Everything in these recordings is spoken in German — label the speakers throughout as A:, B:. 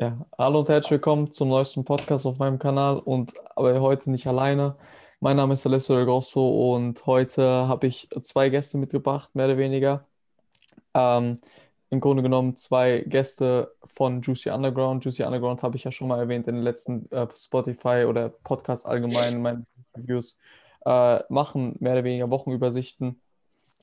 A: Ja, hallo und herzlich willkommen zum neuesten Podcast auf meinem Kanal und aber heute nicht alleine. Mein Name ist Alessio Del Grosso und heute habe ich zwei Gäste mitgebracht, mehr oder weniger. Ähm, Im Grunde genommen zwei Gäste von Juicy Underground. Juicy Underground habe ich ja schon mal erwähnt in den letzten äh, Spotify oder Podcast allgemein in meinen Reviews. Äh, machen mehr oder weniger Wochenübersichten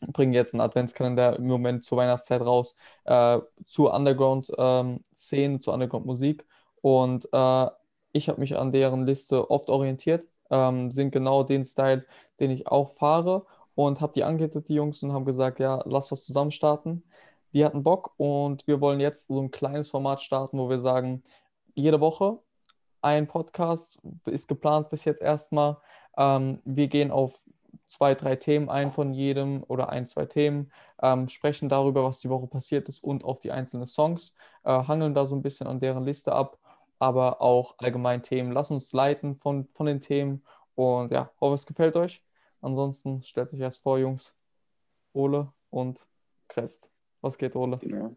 A: bringen jetzt einen Adventskalender im Moment zur Weihnachtszeit raus äh, zur Underground-Szene, ähm, zur Underground-Musik. Und äh, ich habe mich an deren Liste oft orientiert, ähm, sind genau den Style, den ich auch fahre und habe die angehittet, die Jungs, und haben gesagt, ja, lass was zusammen starten. Die hatten Bock und wir wollen jetzt so ein kleines Format starten, wo wir sagen, jede Woche ein Podcast ist geplant bis jetzt erstmal. Ähm, wir gehen auf zwei, drei Themen ein von jedem oder ein, zwei Themen, ähm, sprechen darüber, was die Woche passiert ist und auf die einzelnen Songs, äh, hangeln da so ein bisschen an deren Liste ab, aber auch allgemein Themen. Lass uns leiten von, von den Themen und ja, hoffe, es gefällt euch. Ansonsten stellt euch erst vor, Jungs, Ole und Crest. Was geht, Ole?
B: Genau.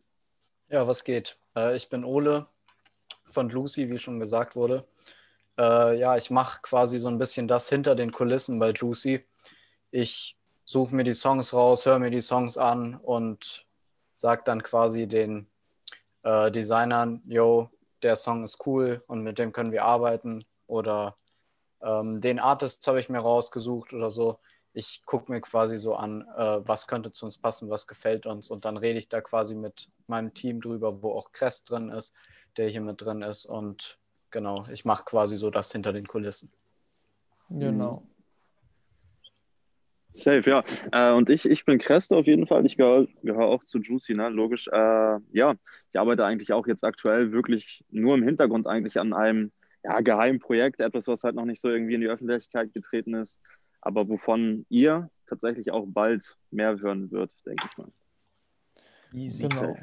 B: Ja, was geht? Äh, ich bin Ole von Lucy, wie schon gesagt wurde. Äh, ja, ich mache quasi so ein bisschen das hinter den Kulissen bei Juicy. Ich suche mir die Songs raus, höre mir die Songs an und sage dann quasi den äh, Designern, yo, der Song ist cool und mit dem können wir arbeiten. Oder ähm, den Artist habe ich mir rausgesucht oder so. Ich gucke mir quasi so an, äh, was könnte zu uns passen, was gefällt uns. Und dann rede ich da quasi mit meinem Team drüber, wo auch Crest drin ist, der hier mit drin ist. Und genau, ich mache quasi so das hinter den Kulissen.
A: Genau.
C: Safe, ja. Äh, und ich, ich bin Creste auf jeden Fall. Ich gehöre gehör auch zu Juicy, ne? logisch. Äh, ja, ich arbeite eigentlich auch jetzt aktuell wirklich nur im Hintergrund eigentlich an einem ja, geheimen Projekt, etwas, was halt noch nicht so irgendwie in die Öffentlichkeit getreten ist, aber wovon ihr tatsächlich auch bald mehr hören wird, denke ich mal.
A: Easy. Genau.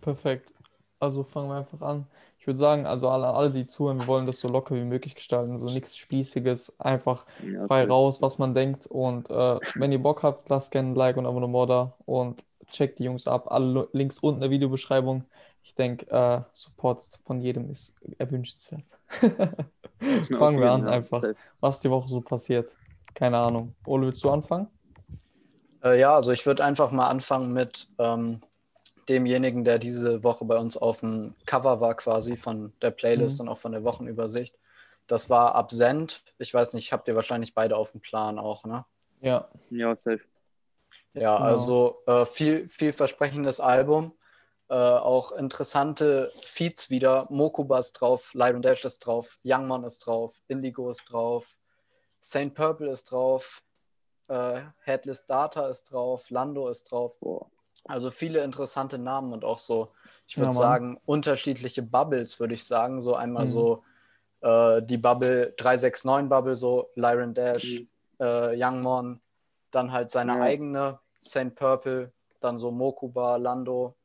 A: Perfekt. Also fangen wir einfach an würde sagen, also alle, alle, die zuhören, wir wollen das so locker wie möglich gestalten. So nichts Spießiges, einfach ja, frei raus, was man denkt. Und äh, wenn ihr Bock habt, lasst gerne ein Like und Abonnement da und checkt die Jungs ab. Alle Links unten in der Videobeschreibung. Ich denke, äh, Support von jedem ist erwünschenswert. Fangen wir an einfach. Was die Woche so passiert. Keine Ahnung. Ole, willst du anfangen?
B: Äh, ja, also ich würde einfach mal anfangen mit ähm, demjenigen, der diese Woche bei uns auf dem Cover war, quasi von der Playlist mhm. und auch von der Wochenübersicht. Das war Absent. Ich weiß nicht, habt ihr wahrscheinlich beide auf dem Plan auch, ne?
C: Ja. Ja, safe.
B: Ja, genau. also äh, viel, vielversprechendes Album. Äh, auch interessante Feeds wieder. Mokuba ist drauf, Light und Dash ist drauf, Youngmon ist drauf, Indigo ist drauf, Saint Purple ist drauf, äh, Headless Data ist drauf, Lando ist drauf. Boah. Also viele interessante Namen und auch so, ich würde ja, sagen, unterschiedliche Bubbles, würde ich sagen. So einmal mhm. so äh, die Bubble 369 Bubble, so Lyron Dash, mhm. äh, Youngmon, dann halt seine ja. eigene St. Purple, dann so Mokuba, Lando,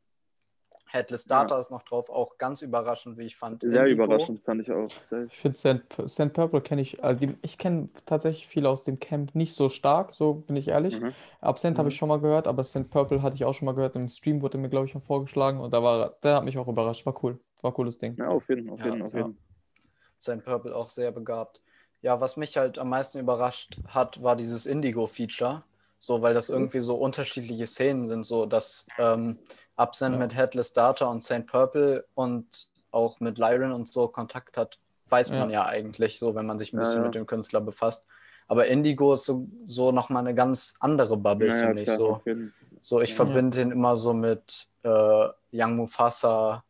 B: Headless Data ja. ist noch drauf, auch ganz überraschend, wie ich fand.
C: Sehr Indigo. überraschend, fand ich auch.
A: Ich finde St. Purple kenne ich, also die, ich kenne tatsächlich viele aus dem Camp nicht so stark, so bin ich ehrlich. Mhm. Absent mhm. habe ich schon mal gehört, aber St. Purple hatte ich auch schon mal gehört. Im Stream wurde mir, glaube ich, vorgeschlagen und da war, der hat mich auch überrascht. War cool. War ein cooles Ding.
C: Ja, auf jeden Fall. Auf jeden, ja, auf jeden.
B: St. Purple auch sehr begabt. Ja, was mich halt am meisten überrascht hat, war dieses Indigo-Feature. So, weil das mhm. irgendwie so unterschiedliche Szenen sind, so dass ähm, Absent ja. mit Headless Data und St. Purple und auch mit Lyron und so Kontakt hat, weiß man ja, ja eigentlich so, wenn man sich ein bisschen ja, mit dem Künstler befasst. Aber Indigo ist so, so nochmal eine ganz andere Bubble, ja, finde ich. So, so ich verbinde den immer so mit äh, Young Mufasa,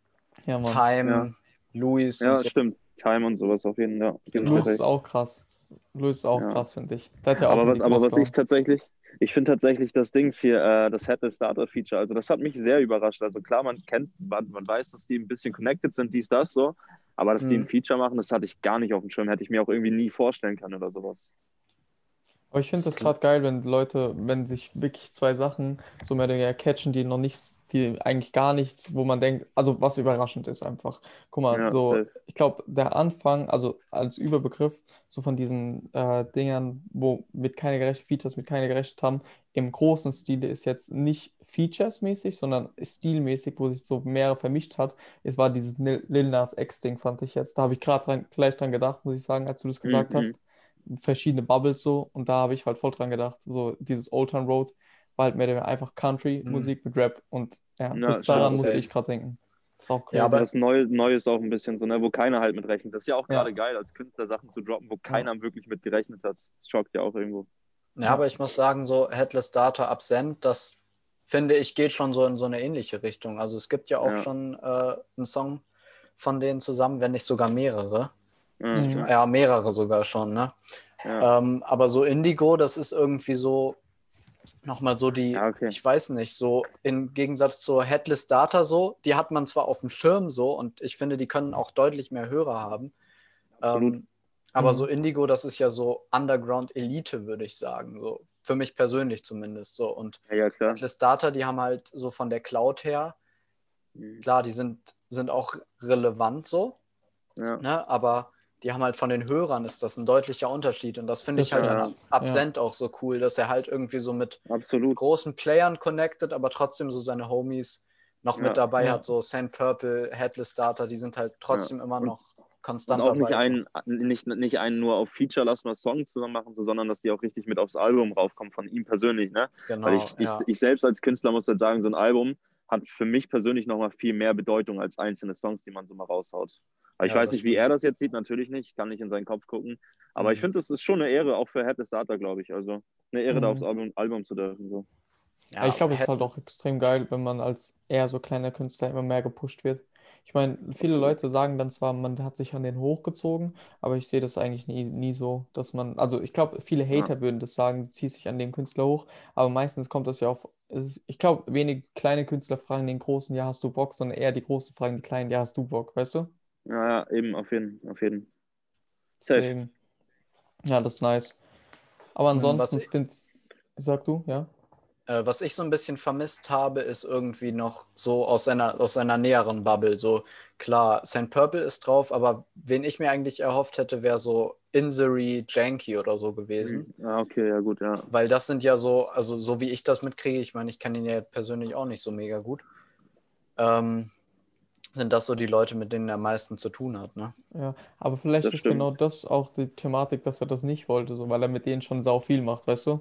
B: Time, Louis.
C: Ja, so. stimmt. Time und sowas auf jeden Fall.
A: Ja. Louis ist auch krass. Louis ist auch krass, finde ich.
C: aber was, aber was ich tatsächlich, ich finde tatsächlich das Dings hier, äh, das Headless Starter Feature, also das hat mich sehr überrascht. Also klar, man kennt, man, man weiß, dass die ein bisschen connected sind, dies, das so, aber dass mhm. die ein mhm. Feature machen, das hatte ich gar nicht auf dem Schirm, hätte ich mir auch irgendwie nie vorstellen können oder sowas.
A: Aber ich finde das gerade geil, wenn Leute, wenn sich wirklich zwei Sachen so mehr oder weniger catchen, die noch nicht die eigentlich gar nichts, wo man denkt, also was überraschend ist einfach. Guck mal,
C: Ja,
A: so,
C: safe.
A: ich glaube, der Anfang, also als Überbegriff, so von diesen äh, Dingern, wo mit keine gerechnet, Features mit keine gerechnet haben, im großen Stile ist jetzt nicht Features-mäßig, sondern stilmäßig, wo sich so mehrere vermischt hat. Es war dieses Lil Nas X-Ding, fand ich jetzt. Da habe ich gerade gleich dran gedacht, muss ich sagen, als du das gesagt
C: Mhm.
A: hast. Verschiedene Bubbles so und da habe ich halt voll dran gedacht. So dieses Old Town Road war halt mehr oder weniger einfach Country-Musik mit Rap und ja,
C: Ja,
A: das, daran
B: safe.
A: ich gerade denken. Das ist auch crazy.
B: Ja, aber-
C: das Neue, Neues auch ein bisschen so, ne, wo keiner halt mit rechnet. Das ist ja auch
A: Ja.
C: gerade geil, als Künstler Sachen zu droppen, wo keiner wirklich mit gerechnet hat. Das schockt ja auch irgendwo.
B: Ja, aber ich muss sagen, so Headless Data Absent, das finde ich geht schon so in so eine ähnliche Richtung. Also es gibt ja auch
C: Ja.
B: schon äh, einen Song von denen zusammen, wenn nicht sogar mehrere.
C: Ja,
A: Mhm.
B: Ja, mehrere sogar schon, ne?
C: ja.
B: Ähm, aber so Indigo, das ist irgendwie so nochmal so die,
C: Ja, okay.
B: ich weiß nicht, so im Gegensatz zur Headless Data so, die hat man zwar auf dem Schirm so und ich finde, die können auch deutlich mehr Hörer haben. Ähm, aber
A: Mhm.
B: so Indigo, das ist ja so Underground Elite, würde ich sagen. So für mich persönlich zumindest so. Und
C: ja, ja.
B: Headless Data, die haben halt so von der Cloud her,
C: Mhm.
B: klar, die sind, sind auch relevant so, ne? aber die haben halt von den Hörern ist das ein deutlicher Unterschied. Und das finde ich halt
C: ja.
B: an Absent auch so cool, dass er halt irgendwie so mit
C: Absolut.
B: großen Playern connected, aber trotzdem so seine Homies noch
C: Ja,
B: mit dabei
A: ja.
B: hat, so Sand Purple, Headless Data, die sind halt trotzdem immer
C: Und-
B: noch
C: Und
B: konstant
C: auch
B: dabei.
C: nicht einen, nicht, nicht einen nur auf Feature lassen wir Song zusammen machen, so, sondern dass die auch richtig mit aufs Album raufkommen von ihm persönlich. Ne?
B: genau,
C: Weil ich, ich,
B: ja.
C: ich selbst als Künstler muss halt sagen, so ein Album hat für mich persönlich nochmal viel mehr Bedeutung als einzelne Songs, die man so mal raushaut. Aber ich
B: Ja,
C: weiß nicht, wie er das jetzt sieht, natürlich nicht, kann nicht in seinen Kopf gucken. Aber
B: Mhm.
C: ich finde, das ist schon eine Ehre, auch für Headless Data, glaube ich. Also eine Ehre, da
A: Mhm.
C: aufs Album, Album zu dürfen. So.
A: Ja, ich glaube, es ist
B: Head-
A: halt auch extrem geil, wenn man als eher so kleiner Künstler immer mehr gepusht wird. Ich meine, viele Leute sagen dann zwar, man hat sich an den hochgezogen, aber ich sehe das eigentlich nie, nie so, dass man, also ich glaube, viele Hater würden das sagen, du ziehst dich an den Künstler hoch, aber meistens kommt das ja auf, ist, ich glaube, wenig kleine Künstler fragen den Großen, ja, hast du Bock, sondern eher die Großen fragen die Kleinen, ja, hast du Bock, weißt du?
C: Ja, ja, eben, auf jeden Auf jeden. Safe.
A: Deswegen, ja, das ist nice. Aber
B: was
A: ansonsten
B: ich-
A: finde, sag du, ja?
B: Äh, was ich so ein bisschen vermisst habe, ist irgendwie noch so aus seiner, aus seiner näheren Bubble. So klar, St. Purple ist drauf, aber wen ich mir eigentlich erhofft hätte, wäre so Injury Janky oder so gewesen.
C: Ja, okay, ja gut, ja.
B: Weil das sind ja so, also so wie ich das mitkriege, ich meine, ich kann ihn ja persönlich auch nicht so mega gut, ähm, sind das so die Leute, mit denen er am meisten zu tun hat, ne?
A: Ja, aber vielleicht
C: Das
A: ist
C: stimmt.
A: genau das auch die Thematik, dass er das nicht wollte, so, weil er mit denen schon sau viel macht, weißt du?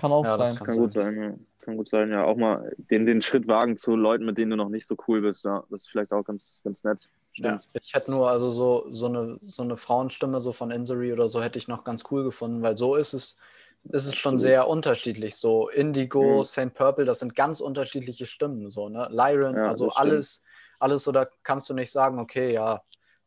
A: Kann auch
B: Ja, das
A: sein.
B: kann
C: Kann gut sein, ja. Kann gut sein, ja. Auch mal den, den Schritt wagen zu Leuten, mit denen du noch nicht so cool bist, ja. Das ist vielleicht auch ganz, ganz nett.
B: Ja,
C: Stimmt.
B: ich hätte nur also so, so, eine, so eine Frauenstimme so von Injury oder so hätte ich noch ganz cool gefunden, weil so ist es, ist es schon sehr unterschiedlich. So Indigo,
C: Mhm.
B: St. Purple, das sind ganz unterschiedliche Stimmen. So, ne? Lyran,
C: Ja,
B: also alles, alles so, da kannst du nicht sagen, okay, ja,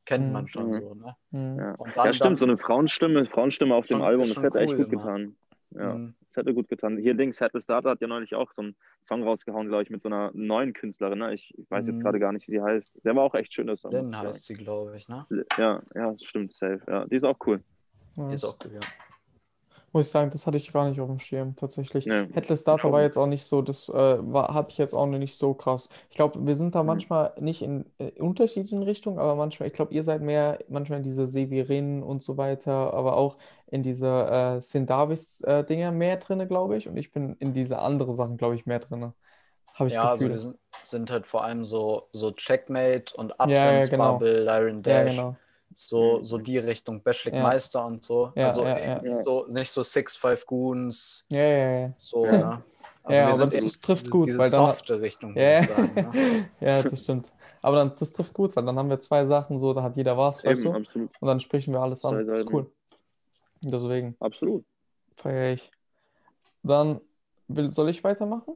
B: kennt
A: Mhm.
B: man schon
C: Mhm.
B: so. Ne?
A: Mhm.
C: Ja.
B: Und dann,
C: ja, stimmt, so
B: dann,
C: eine Frauenstimme, Frauenstimme auf dem Album, das hätte echt
B: cool
C: gut
B: immer.
C: getan. Ja,
B: Mhm.
C: Das hätte gut getan. Hier Dings, Headless Data hat ja neulich auch so einen Song rausgehauen, glaube ich, mit so einer neuen Künstlerin. Ne? Ich weiß jetzt
B: Mhm.
C: gerade gar nicht, wie die heißt. Der war auch echt schön, der Song. Ich
B: heißt sie, glaube ich, ne?
C: Ja, ja, das stimmt, safe. Ja, die ist auch cool.
A: Ja,
B: Die ist auch cool, ja.
A: Muss ich sagen, das hatte ich gar nicht auf dem Schirm, tatsächlich.
C: Nee,
A: Headless Data war jetzt auch nicht so, das äh, war, habe ich jetzt auch noch nicht so krass. Ich glaube, wir sind da
C: Mhm.
A: manchmal nicht in äh, unterschiedlichen Richtungen, aber manchmal, ich glaube, ihr seid mehr manchmal in diese Severin und so weiter, aber auch in diese äh, Sindavis-Dinger mehr drin, glaube ich. Und ich bin in diese andere Sachen, glaube ich, mehr drin. Habe ich
B: Ja, also
A: Gefühl.
B: wir sind, sind halt vor allem so, so Checkmate und
A: Ja, ja,
B: Absence
A: genau.
B: Bubble, Lyran
A: Ja,
B: Dash.
A: genau.
B: So,
C: Mhm.
B: so die Richtung, Bashlik
A: Ja.
B: Meister und so.
A: Ja,
B: also
A: ja,
B: eben
A: ja.
B: Nicht, so, nicht so Six Five Goons,
A: Ja, ja, ja.
B: so,
C: Ja.
B: ne? Also
A: Ja,
B: wir
A: aber
B: sind
A: das
B: eben
A: ist- trifft
B: diese,
A: gut,
B: diese
A: weil dann-
B: softe Richtung,
A: Ja,
B: würde ich sagen. Ne?
A: ja, das stimmt. Aber dann, das trifft gut, weil dann haben wir zwei Sachen so, da hat jeder was, weißt
C: Eben,
A: du?
C: absolut.
A: Und dann sprechen wir alles an. Das ist cool. Deswegen
C: Absolut.
A: feiere ich. Dann will, soll ich weitermachen?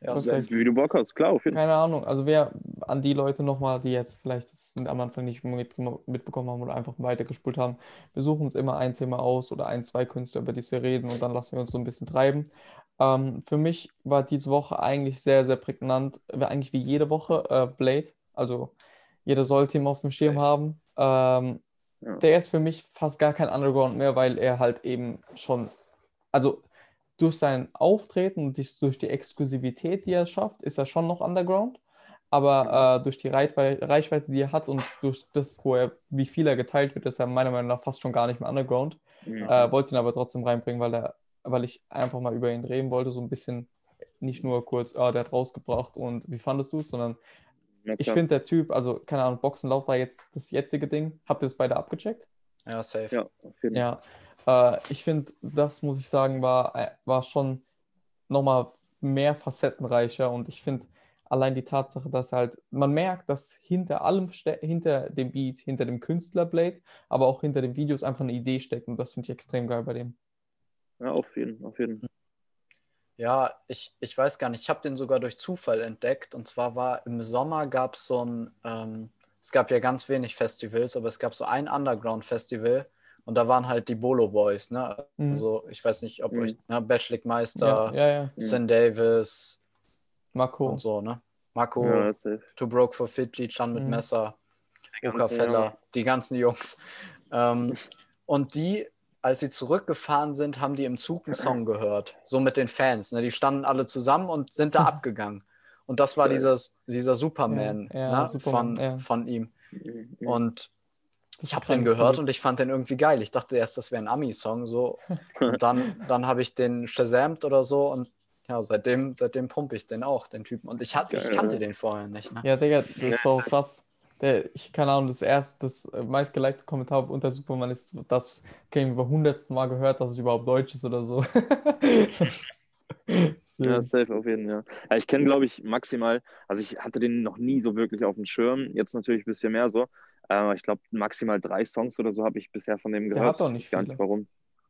B: Ja,
A: heißt-
C: Wie du Bock hast, klar, auf jeden Fall.
A: Keine Ahnung. Also wer an die Leute nochmal, die jetzt vielleicht am Anfang nicht mit, mitbekommen haben oder einfach weitergespult haben, wir suchen uns immer ein Thema aus oder ein, zwei Künstler, über die wir reden und dann lassen wir uns so ein bisschen treiben. Ähm, für mich war diese Woche eigentlich sehr, sehr prägnant, war eigentlich wie jede Woche äh, Blade. Also jeder sollte ihn auf dem Schirm
B: Safe.
A: haben. Ähm,
C: Ja.
A: der ist für mich fast gar kein Underground mehr, weil er halt eben schon, also durch sein Auftreten und durch die Exklusivität, die er schafft, ist er schon noch Underground. Aber äh, durch die Reichweite, die er hat und durch das, wo er, wie viel er geteilt wird, ist er meiner Meinung nach fast schon gar nicht mehr Underground. Ja. Äh, wollte ihn aber trotzdem reinbringen, weil er, weil ich einfach mal über ihn reden wollte, so ein bisschen nicht nur kurz, ah, der hat rausgebracht und wie fandest du es, sondern ja, ich finde der Typ, also keine Ahnung, Boxenlauf war jetzt das jetzige Ding. Habt ihr das beide abgecheckt?
B: Ja, safe.
C: Ja,
A: auf jeden Fall. Ja, äh, ich finde, das muss ich sagen, war, äh, war schon nochmal mehr facettenreicher und ich finde allein die Tatsache, dass halt, man merkt, dass hinter allem, hinter dem Beat, hinter dem Künstler Blade, aber auch hinter den Videos einfach eine Idee steckt und das finde ich extrem geil bei dem.
C: Ja, auf jeden, auf jeden.
B: Ja, ich, ich weiß gar nicht, ich habe den sogar durch Zufall entdeckt. Und zwar war im Sommer gab es so ein, ähm, es gab ja ganz wenig Festivals, aber es gab so ein Underground-Festival und da waren halt die Bolo Boys, ne? Mhm. Also ich weiß nicht, ob mhm. euch, ne, Bashlik Meister,
A: ja, ja, ja.
B: Sin Davis,
A: Mako
B: und so, ne? Mako, ja, Too Broke for Fidji, Chan mit mhm. Messer, Oka Feller, die ganzen Jungs. Ähm, und die als sie zurückgefahren sind, haben die im Zug einen Song gehört. So mit den Fans. Ne? Die standen alle zusammen und sind da abgegangen. Und das war dieses, dieser Superman, ja, ja, ne? Superman von, ja. von ihm. Und ich habe den gehört und ich fand den irgendwie geil. Ich dachte erst, das wäre ein Ami-Song. So. Und dann, dann habe ich den shazamt oder so und ja, seitdem, seitdem pumpe ich den auch, den Typen. Und ich, hat, ich kannte den vorher nicht. Ne?
A: Ja, Digga, das ist doch krass der, ich keine Ahnung, das erste, das äh, meistgelikte Kommentar unter Superman ist, das okay, über hundertsten Mal gehört, dass es überhaupt Deutsch ist oder so.
C: so. Ja, safe auf jeden Fall. Ja. ja ich kenne, glaube ich, maximal, also ich hatte den noch nie so wirklich auf dem Schirm, jetzt natürlich ein bisschen mehr so, aber ich glaube, maximal drei Songs oder so habe ich bisher von dem gehört.
A: Der hat doch nicht
C: Gar nicht warum.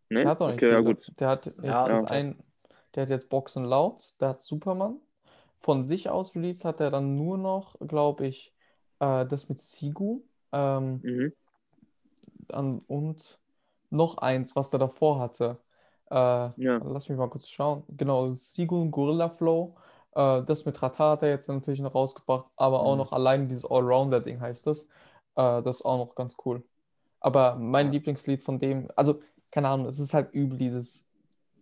C: Nee?
A: Der hat doch nicht okay, viele. Ja, gut. Der hat jetzt ja, ein, der hat jetzt Boxen laut, der hat Superman. Von sich aus released hat er dann nur noch, glaube ich, äh, das mit Sigu ähm, mhm. an, und noch eins, was er davor hatte. Äh, ja. Lass mich mal kurz schauen. Genau, Sigu und Gorilla Flow. Äh, das mit Rata hat er jetzt natürlich noch rausgebracht, aber mhm. auch noch allein dieses Allrounder-Ding heißt das. Äh, das ist auch noch ganz cool. Aber mein ja. Lieblingslied von dem, also keine Ahnung, es ist halt übel dieses,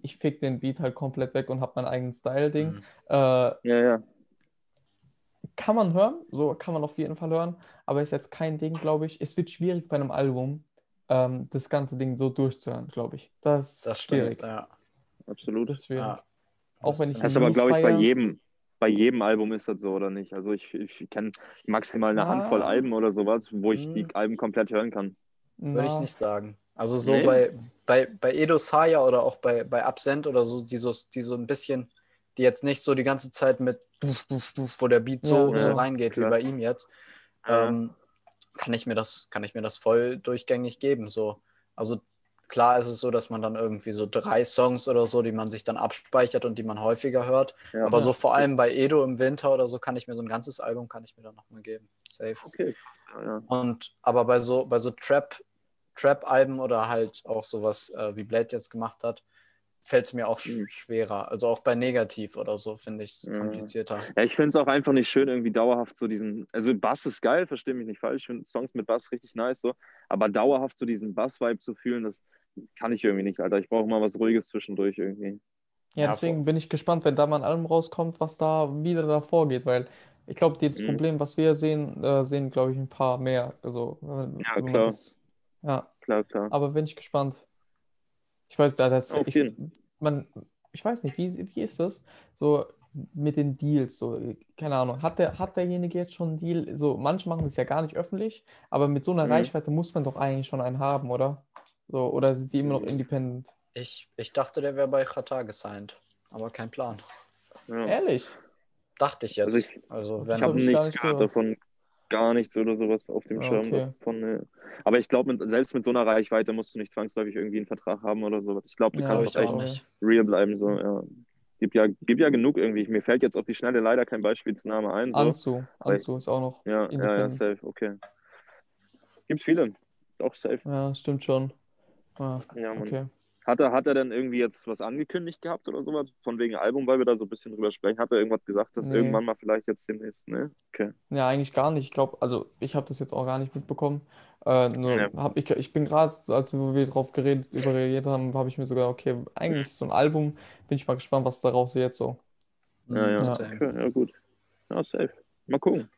A: ich fick den Beat halt komplett weg und hab meinen eigenen Style-Ding. Mhm. Äh,
C: ja, ja
A: kann man hören, so kann man auf jeden Fall hören, aber ist jetzt kein Ding, glaube ich. Es wird schwierig bei einem Album, ähm, das ganze Ding so durchzuhören, glaube ich. Das, das ist schwierig.
B: Stimmt, ja.
C: Absolut.
A: Das ist schwierig. Ja.
C: Auch wenn ich das ist aber, glaube ich, bei jedem, bei jedem Album ist das so, oder nicht? Also ich, ich kenne maximal eine ah. Handvoll Alben oder sowas, wo ich hm. die Alben komplett hören kann.
B: Würde ich nicht sagen. Also so nee. bei, bei, bei Edo Saya oder auch bei, bei Absent oder so, die so, die so ein bisschen die jetzt nicht so die ganze Zeit mit, wo der Beat so, ja, so reingeht klar. wie bei ihm jetzt, ähm, kann, ich mir das, kann ich mir das voll durchgängig geben. So. Also klar ist es so, dass man dann irgendwie so drei Songs oder so, die man sich dann abspeichert und die man häufiger hört. Ja, aber so vor allem bei Edo im Winter oder so kann ich mir so ein ganzes Album kann ich mir dann nochmal geben. Safe.
C: Okay.
B: Ja, und aber bei so, bei so Trap, Trap-Alben oder halt auch sowas, äh, wie Blade jetzt gemacht hat, fällt es mir auch mhm. schwerer. Also auch bei Negativ oder so finde ich es mhm. komplizierter.
C: Ja, ich finde es auch einfach nicht schön, irgendwie dauerhaft so diesen. Also Bass ist geil, verstehe mich nicht falsch. Ich finde Songs mit Bass richtig nice, so. Aber dauerhaft so diesen Bass-Vibe zu fühlen, das kann ich irgendwie nicht, Alter. Ich brauche mal was Ruhiges zwischendurch irgendwie.
A: Ja, deswegen ja, bin ich gespannt, wenn da mal ein Album rauskommt, was da wieder davor geht, weil ich glaube, das mhm. Problem, was wir sehen, äh, sehen, glaube ich, ein paar mehr. Also,
C: ja, klar. Das,
A: ja,
C: klar, klar.
A: Aber bin ich gespannt. Ich weiß, da das, ich, man, ich weiß nicht, wie, wie ist das? So mit den Deals, so, keine Ahnung, hat, der, hat derjenige jetzt schon einen Deal? So, manche machen das ja gar nicht öffentlich, aber mit so einer mhm. Reichweite muss man doch eigentlich schon einen haben, oder? So, oder sind die immer noch independent?
B: Ich, ich dachte, der wäre bei Qatar gesigned, aber kein Plan.
A: Ja. Ehrlich?
B: Dachte ich jetzt.
C: Also ich, also, ich habe nichts gehört davon gar nichts oder sowas auf dem Schirm. Okay. Davon, ne. Aber ich glaube, selbst mit so einer Reichweite musst du nicht zwangsläufig irgendwie einen Vertrag haben oder sowas. Ich glaube, du ja, kannst auch echt real bleiben. So, ja. Gibt ja, gibt ja genug irgendwie. Mir fällt jetzt auf die Schnelle leider kein Beispielsname ein. So.
A: Anzu. Anzu ist auch noch.
C: Ja, ja, ja, safe, okay. Gibt viele. Auch safe.
A: Ja, stimmt schon. Ah,
C: ja,
A: okay.
C: Hat er, hat er denn irgendwie jetzt was angekündigt gehabt oder sowas? Von wegen Album, weil wir da so ein bisschen drüber sprechen. Hat er irgendwas gesagt, dass
A: Nee.
C: irgendwann mal vielleicht jetzt demnächst, ne? Okay.
A: Ja, eigentlich gar nicht. Ich glaube, also ich habe das jetzt auch gar nicht mitbekommen. Äh, nur
C: Ja.
A: hab ich, ich bin gerade, als wir drauf geredet, über reagiert haben, habe ich mir sogar, okay, eigentlich so ein Album, bin ich mal gespannt, was daraus wird so.
C: Ja, ja.
A: Ja.
C: Okay, ja, gut. Ja, safe. Mal gucken.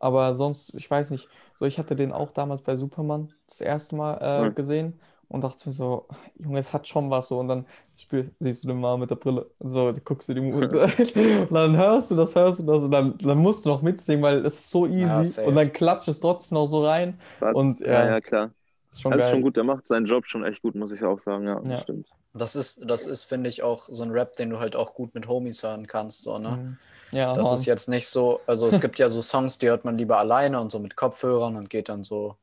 A: Aber sonst, ich weiß nicht, so ich hatte den auch damals bei Superman das erste Mal äh,
C: Ja.
A: gesehen und dachte mir so, Junge, es hat schon was so. Und dann spiel, siehst du den mal mit der Brille und so, guckst du die Musik und dann hörst du das, hörst du das und dann, dann musst du noch mitsingen, weil es ist so
B: Ja,
A: easy
B: safe.
A: und dann klatscht es trotzdem noch so rein. Und,
C: ja,
A: ja.
C: ja, klar.
A: Das ist schon
C: Das ist schon gut, der macht seinen Job schon echt gut, muss ich auch sagen. Ja,
A: Ja.
C: das stimmt.
B: Das ist, das ist, finde ich, auch so ein Rap, den du halt auch gut mit Homies hören kannst, so, ne?
A: Mhm. Ja,
B: Das
A: Mann.
B: ist jetzt nicht so, also es gibt ja so Songs, die hört man lieber alleine und so mit Kopfhörern und geht dann so,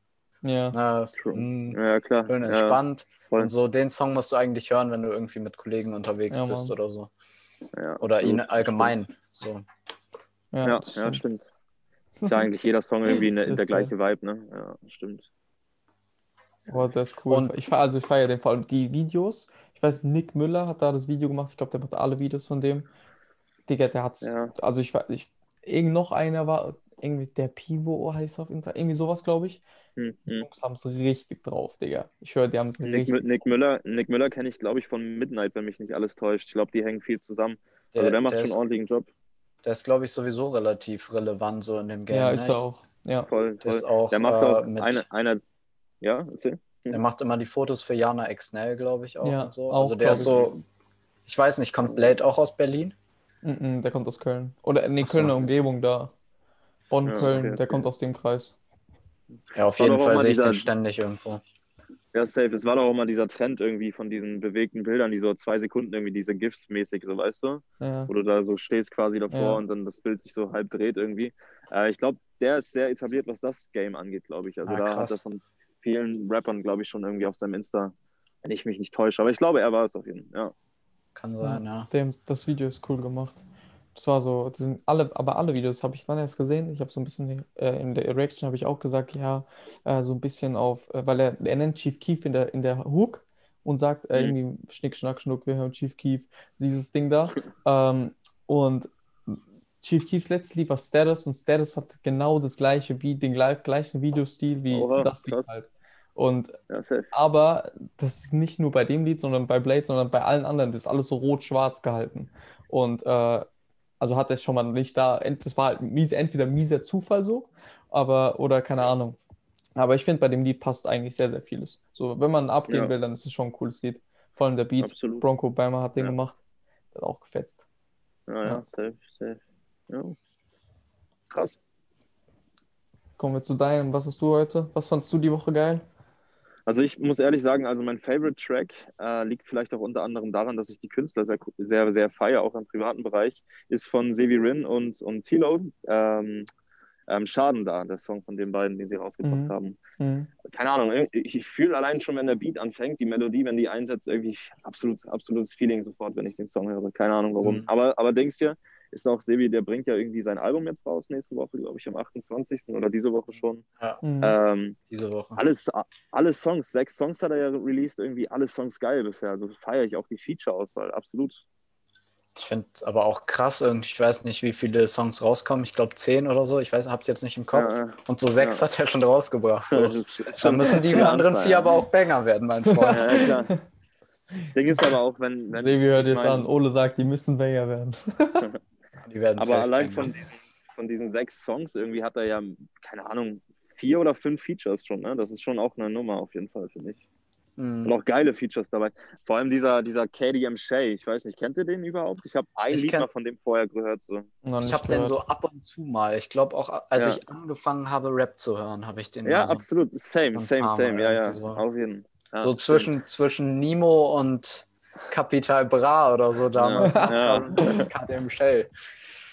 A: Ja.
B: ne,
C: True.
B: mm,
C: Ja, klar.
B: schön
C: Ja,
B: entspannt.
C: voll.
B: Und so den Song musst du eigentlich hören, wenn du irgendwie mit Kollegen unterwegs
A: Ja,
B: bist
A: Mann.
B: oder so.
C: ja,
B: Oder ihn allgemein. So.
A: Ja,
C: Ja,
A: das
C: ja,
A: stimmt.
C: stimmt. Ist ja eigentlich jeder Song irgendwie in der, in
A: Das
C: der
A: ist geil.
C: gleiche Vibe, ne? Ja, stimmt.
A: Aber das ist cool.
B: Und-
A: Ich feier, also ich feiere den vor allem die Videos. Ich weiß, Nick Müller hat da das Video gemacht. Ich glaube, der macht alle Videos von dem. Digga, der hat's.
C: Ja.
A: Also ich weiß, ich, irgend noch einer war, irgendwie der Pivo heißt auf Instagram, irgendwie sowas, glaube ich.
C: Hm,
A: Die
C: hm.
A: Jungs haben es richtig drauf, Digga. Ich höre, die haben es
C: Nick,
A: richtig.
C: Mü- Nick Müller, Nick Müller kenne ich, glaube ich, von Midnight, wenn mich nicht alles täuscht. Ich glaube, die hängen viel zusammen.
B: Der,
C: Also der macht
B: der
C: schon
B: ist,
C: einen ordentlichen Job.
B: der ist, glaube ich, sowieso relativ relevant so in dem Game.
A: Ja,
B: ne?
A: ist er auch. Ja.
C: Voll,
B: Der
C: voll.
B: ist auch
C: Der macht
B: äh,
C: auch
B: mit,
C: eine, einer. Ja, erzähl.
B: der macht immer die Fotos für Jana Exnell, glaube ich, auch
A: Ja,
B: und so.
A: auch,
B: Also der ist so, ich weiß nicht, kommt Blade auch aus Berlin?
A: Mhm, der kommt aus Köln. Oder nee,
B: Ach so.
A: Kölner Umgebung da. Bonn,
C: Ja,
A: Köln,
C: okay,
A: der
C: okay.
A: kommt aus dem Kreis.
B: Ja, auf jeden Fall sehe ich
C: dieser-
B: den ständig irgendwo.
C: Ja, safe. Es war doch auch mal dieser Trend irgendwie von diesen bewegten Bildern, die so zwei Sekunden irgendwie diese GIFs mäßig, so weißt du?
A: Ja.
C: Wo du da so stehst quasi davor
A: Ja.
C: und dann das Bild sich so halb dreht irgendwie. Äh, ich glaube, der ist sehr etabliert, was das Game angeht, glaube ich. Also
B: Ah,
C: da hat
B: krass.
C: er von vielen Rappern, glaube ich, schon irgendwie auf seinem Insta, wenn ich mich nicht täusche. Aber ich glaube, er war es auf jeden Fall. Ja.
B: Kann sein, ja.
A: Dem, das Video ist cool gemacht. Das war so, das sind alle, aber alle Videos habe ich dann erst gesehen. Ich habe so ein bisschen äh, in der Reaction habe ich auch gesagt, ja, äh, so ein bisschen auf, äh, weil er, er nennt Chief Keef in der, in der Hook und sagt äh,
C: Mhm.
A: irgendwie Schnick, Schnack, Schnuck, wir hören Chief Keef, dieses Ding da. Ähm, und Chief Keefs letztes Lied war Status und Status hat genau das gleiche, wie den gleich, gleichen Videostil wie
C: Oha,
A: das Lied
C: krass.
A: halt. Und
C: Ja,
A: aber das ist nicht nur bei dem Lied, sondern bei Blade, sondern bei allen anderen. Das ist alles so rot-schwarz gehalten. Und äh, also hat er schon mal nicht da. Das war halt mies, entweder mieser Zufall so, aber oder keine Ahnung. Aber ich finde, bei dem Lied passt eigentlich sehr, sehr vieles. So, wenn man abgehen
C: Ja.
A: will, dann ist es schon ein cooles Lied. Vor allem der Beat.
C: Absolut.
A: Bronco Bama hat den
C: Ja.
A: gemacht. Der hat auch gefetzt.
C: Ja, ja,
A: Ja.
C: safe, safe. Ja. Krass.
A: Kommen wir zu deinem. Was hast du heute? Was fandst du die Woche geil?
C: Also ich muss ehrlich sagen, also mein Favorite Track äh, liegt vielleicht auch unter anderem daran, dass ich die Künstler sehr, sehr, sehr feiere, auch im privaten Bereich, ist von Sevi Rin und, und Tilo. Ähm, ähm, Schaden da, der Song von den beiden, den sie rausgebracht
A: Mhm.
C: haben.
A: Hm.
C: Keine Ahnung, ich, ich fühle allein schon, wenn der Beat anfängt, die Melodie, wenn die einsetzt, irgendwie absolut, absolutes Feeling sofort, wenn ich den Song höre. Keine Ahnung warum.
B: Mhm.
C: Aber, aber denkst dir, ist auch Sevi, der bringt ja irgendwie sein Album jetzt raus, nächste Woche, glaube ich, am 28. oder diese Woche schon.
B: Ja,
A: Hm.
C: Ähm,
B: diese Woche.
C: alles, alle Songs, sechs Songs hat er ja released, irgendwie alle Songs geil bisher. Also feiere ich auch die Feature-Auswahl, absolut.
B: Ich finde aber auch krass, irgendwie, ich weiß nicht, wie viele Songs rauskommen. Ich glaube zehn oder so. Ich weiß, hab's jetzt nicht im Kopf.
C: Ja,
B: Und so sechs
C: Ja.
B: hat er schon rausgebracht. So.
C: ist
B: Dann
C: schon-
B: müssen die
C: schon
B: anderen
C: Anfang,
B: vier
C: ja.
B: aber auch Banger werden, mein Freund.
C: Ja, ja, klar. Ding ist aber auch, wenn. wenn
A: Sevi hört jetzt
C: mein-
A: an. Ole sagt, die müssen Banger werden.
B: Die werden
C: Aber allein von diesen, von diesen sechs Songs irgendwie hat er ja, keine Ahnung, vier oder fünf Features schon. Ne? Das ist schon auch eine Nummer auf jeden Fall, finde ich. Und
B: Mhm.
C: auch geile Features dabei. Vor allem dieser, dieser KDM Shay. Ich weiß nicht, kennt ihr den überhaupt? Ich habe ein
B: Ich
C: Lied
B: kenn-
C: mal von dem vorher gehört. So.
B: Ich habe den so ab und zu mal. Ich glaube auch, als
C: Ja.
B: ich angefangen habe, Rap zu hören, habe ich den
C: Ja,
B: so,
C: absolut. Same, same, same. Ja, ja.
B: so.
C: Auf jeden Fall. Ja,
B: so
C: stimmt.
B: zwischen, zwischen Nemo und Capital Bra oder so damals.
C: Ja.
B: ne? KDM Shell.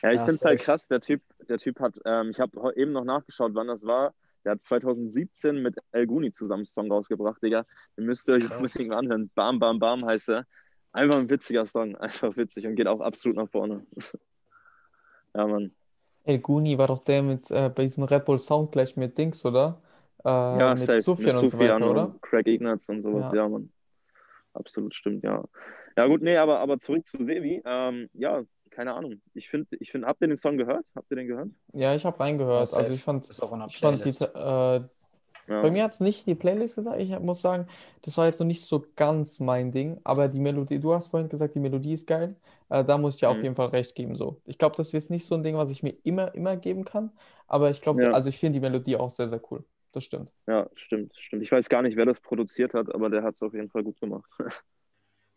C: Ja, ich
B: Ja,
C: finde es halt krass, der Typ, der Typ hat, ähm, ich habe eben noch nachgeschaut, wann das war. Der hat 2017 mit El Guni zusammen einen Song rausgebracht, Digga. Ihr müsst euch
B: Krass.
C: unbedingt mal anhören. Bam, bam, bam heißt er. Einfach ein witziger Song, einfach witzig und geht auch absolut nach vorne. ja, Mann.
A: El Guni war doch der mit äh, bei diesem Red Bull Soundclash mit Dings, oder? Äh,
C: Ja,
A: mit. Sufjan und so weiter, oder?
C: Craig Ignatz und sowas,
A: Ja.
C: ja, Mann. Absolut stimmt, ja. Ja, gut, nee, aber, aber zurück zu Sevi. Ähm, ja, keine Ahnung. Ich finde, ich find, habt ihr den Song gehört? Habt ihr den gehört?
A: Ja, ich habe reingehört.
B: Ja,
A: also ich fand,
B: Ist auch
A: ich fand die, äh,
C: Ja.
A: bei mir hat es nicht die Playlist gesagt. Ich muss sagen, das war jetzt noch nicht so ganz mein Ding. Aber die Melodie, du hast vorhin gesagt, die Melodie ist geil. Äh, da muss ich dir auf
C: Mhm.
A: jeden Fall recht geben. So. Ich glaube, das ist jetzt nicht so ein Ding, was ich mir immer, immer geben kann. Aber ich glaube,
C: Ja.
A: also ich finde die Melodie auch sehr, sehr cool. Das stimmt.
C: Ja, stimmt, stimmt. Ich weiß gar nicht, wer das produziert hat, aber der hat es auf jeden Fall gut gemacht.